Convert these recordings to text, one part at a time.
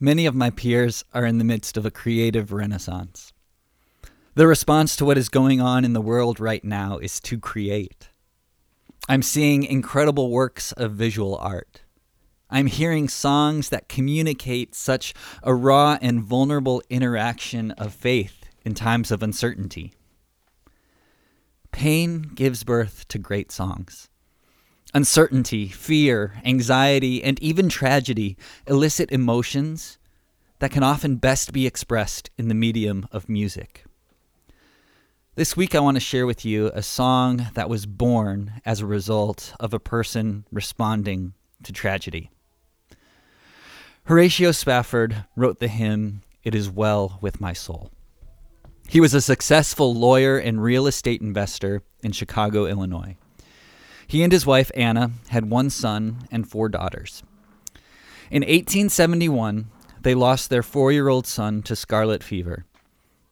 Many of my peers are in the midst of a creative renaissance. The response to what is going on in the world right now is to create. I'm seeing incredible works of visual art. I'm hearing songs that communicate such a raw and vulnerable interaction of faith in times of uncertainty. Pain gives birth to great songs. Uncertainty, fear, anxiety, and even tragedy elicit emotions that can often best be expressed in the medium of music. This week, I want to share with you a song that was born as a result of a person responding to tragedy. Horatio Spafford wrote the hymn, It Is Well With My Soul. He was a successful lawyer and real estate investor in Chicago, Illinois. He and his wife, Anna, had one son and four daughters. In 1871, they lost their four year old son to scarlet fever.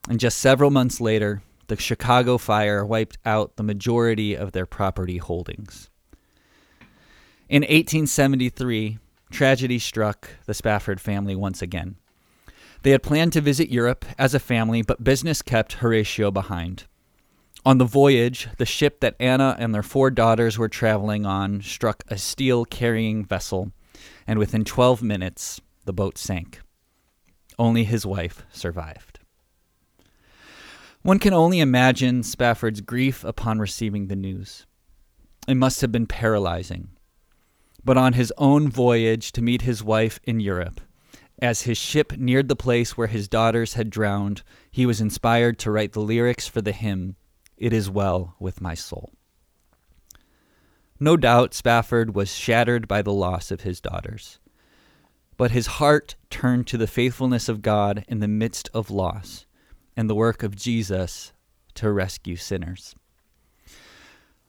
And just several months later, the Chicago fire wiped out the majority of their property holdings. In 1873, tragedy struck the Spafford family once again. They had planned to visit Europe as a family, but business kept Horatio behind. On the voyage, the ship that Anna and their four daughters were traveling on struck a steel carrying vessel, and within 12 minutes, the boat sank. Only his wife survived. One can only imagine Spafford's grief upon receiving the news. It must have been paralyzing but on his own voyage to meet his wife in Europe. As his ship neared the place where his daughters had drowned, he was inspired to write the lyrics for the hymn, It Is Well With My Soul. No doubt Spafford was shattered by the loss of his daughters, but his heart turned to the faithfulness of God in the midst of loss and the work of Jesus to rescue sinners.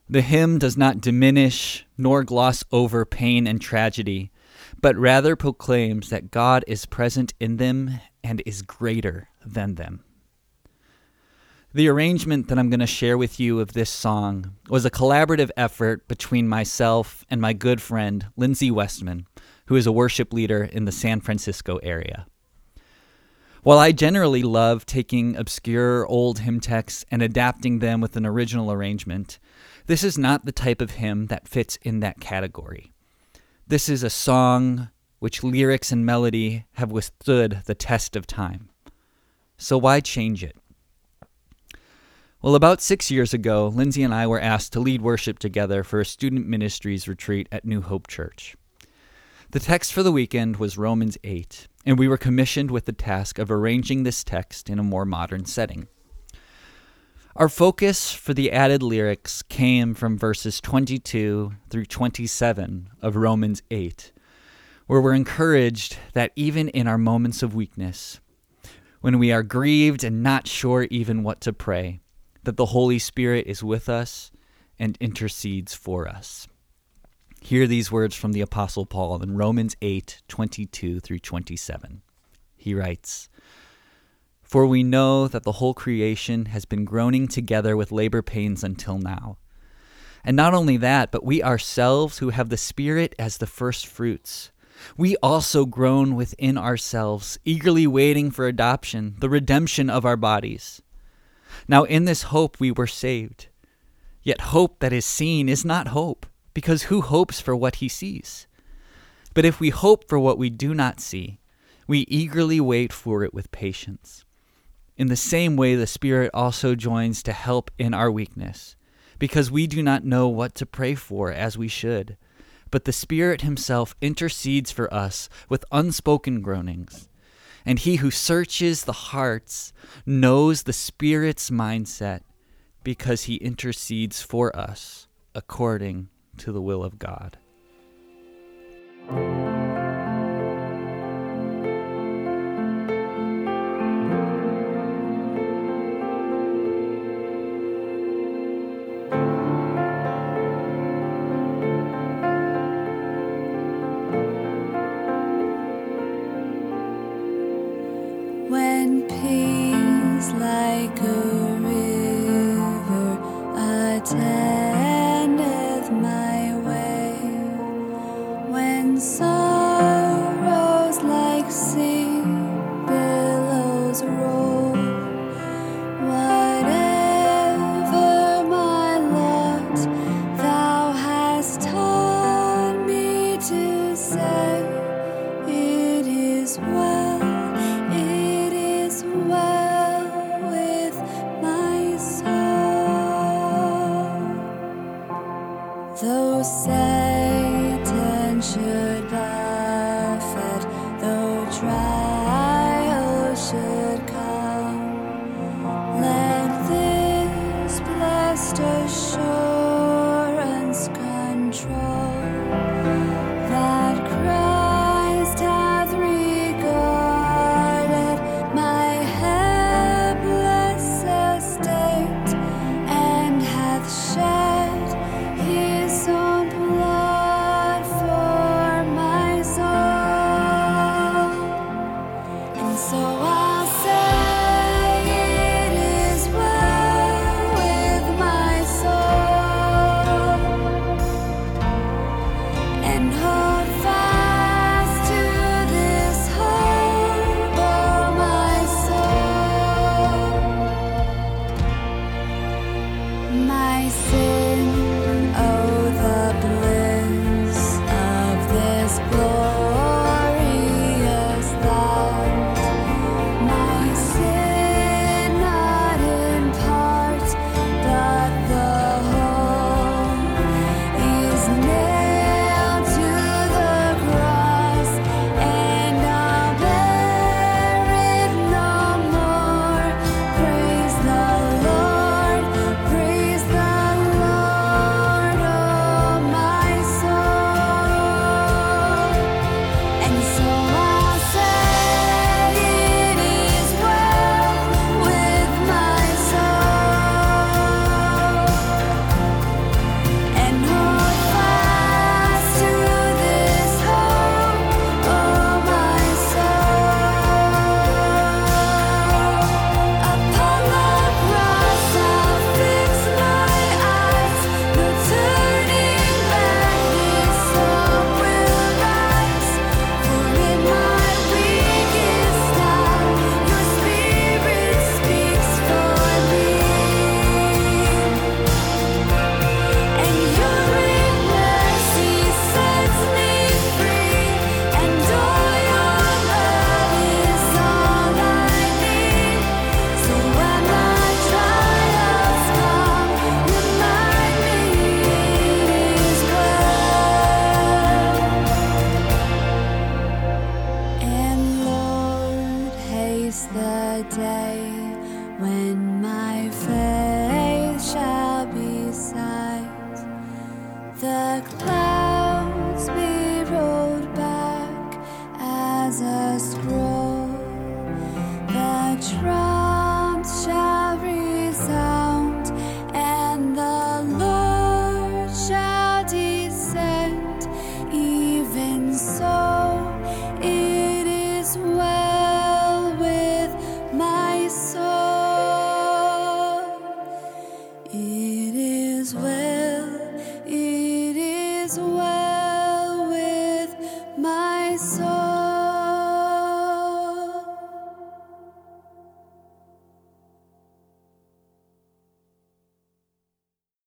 The hymn does not diminish nor gloss over pain and tragedy, but rather proclaims that God is present in them and is greater than them. The arrangement that I'm going to share with you of this song was a collaborative effort between myself and my good friend, Lindsay Westman, who is a worship leader in the San Francisco area. While I generally love taking obscure old hymn texts and adapting them with an original arrangement, this is not the type of hymn that fits in that category. This is a song which lyrics and melody have withstood the test of time. So why change it? Well, about six years ago, Lindsay and I were asked to lead worship together for a student ministries retreat at New Hope Church. The text for the weekend was Romans 8, and we were commissioned with the task of arranging this text in a more modern setting. Our focus for the added lyrics came from verses 22 through 27 of Romans 8, where we're encouraged that even in our moments of weakness, when we are grieved and not sure even what to pray, that the Holy Spirit is with us and intercedes for us. Hear these words from the Apostle Paul in Romans 8 22 through 27. He writes, for we know that the whole creation has been groaning together with labor pains until now. And not only that, but we ourselves who have the Spirit as the first fruits. We also groan within ourselves, eagerly waiting for adoption, the redemption of our bodies. Now, in this hope we were saved. Yet hope that is seen is not hope, because who hopes for what he sees? But if we hope for what we do not see, we eagerly wait for it with patience. In the same way, the Spirit also joins to help in our weakness, because we do not know what to pray for as we should. But the Spirit Himself intercedes for us with unspoken groanings. And He who searches the hearts knows the Spirit's mindset, because He intercedes for us according to the will of God. Sorrows day when my face It is well.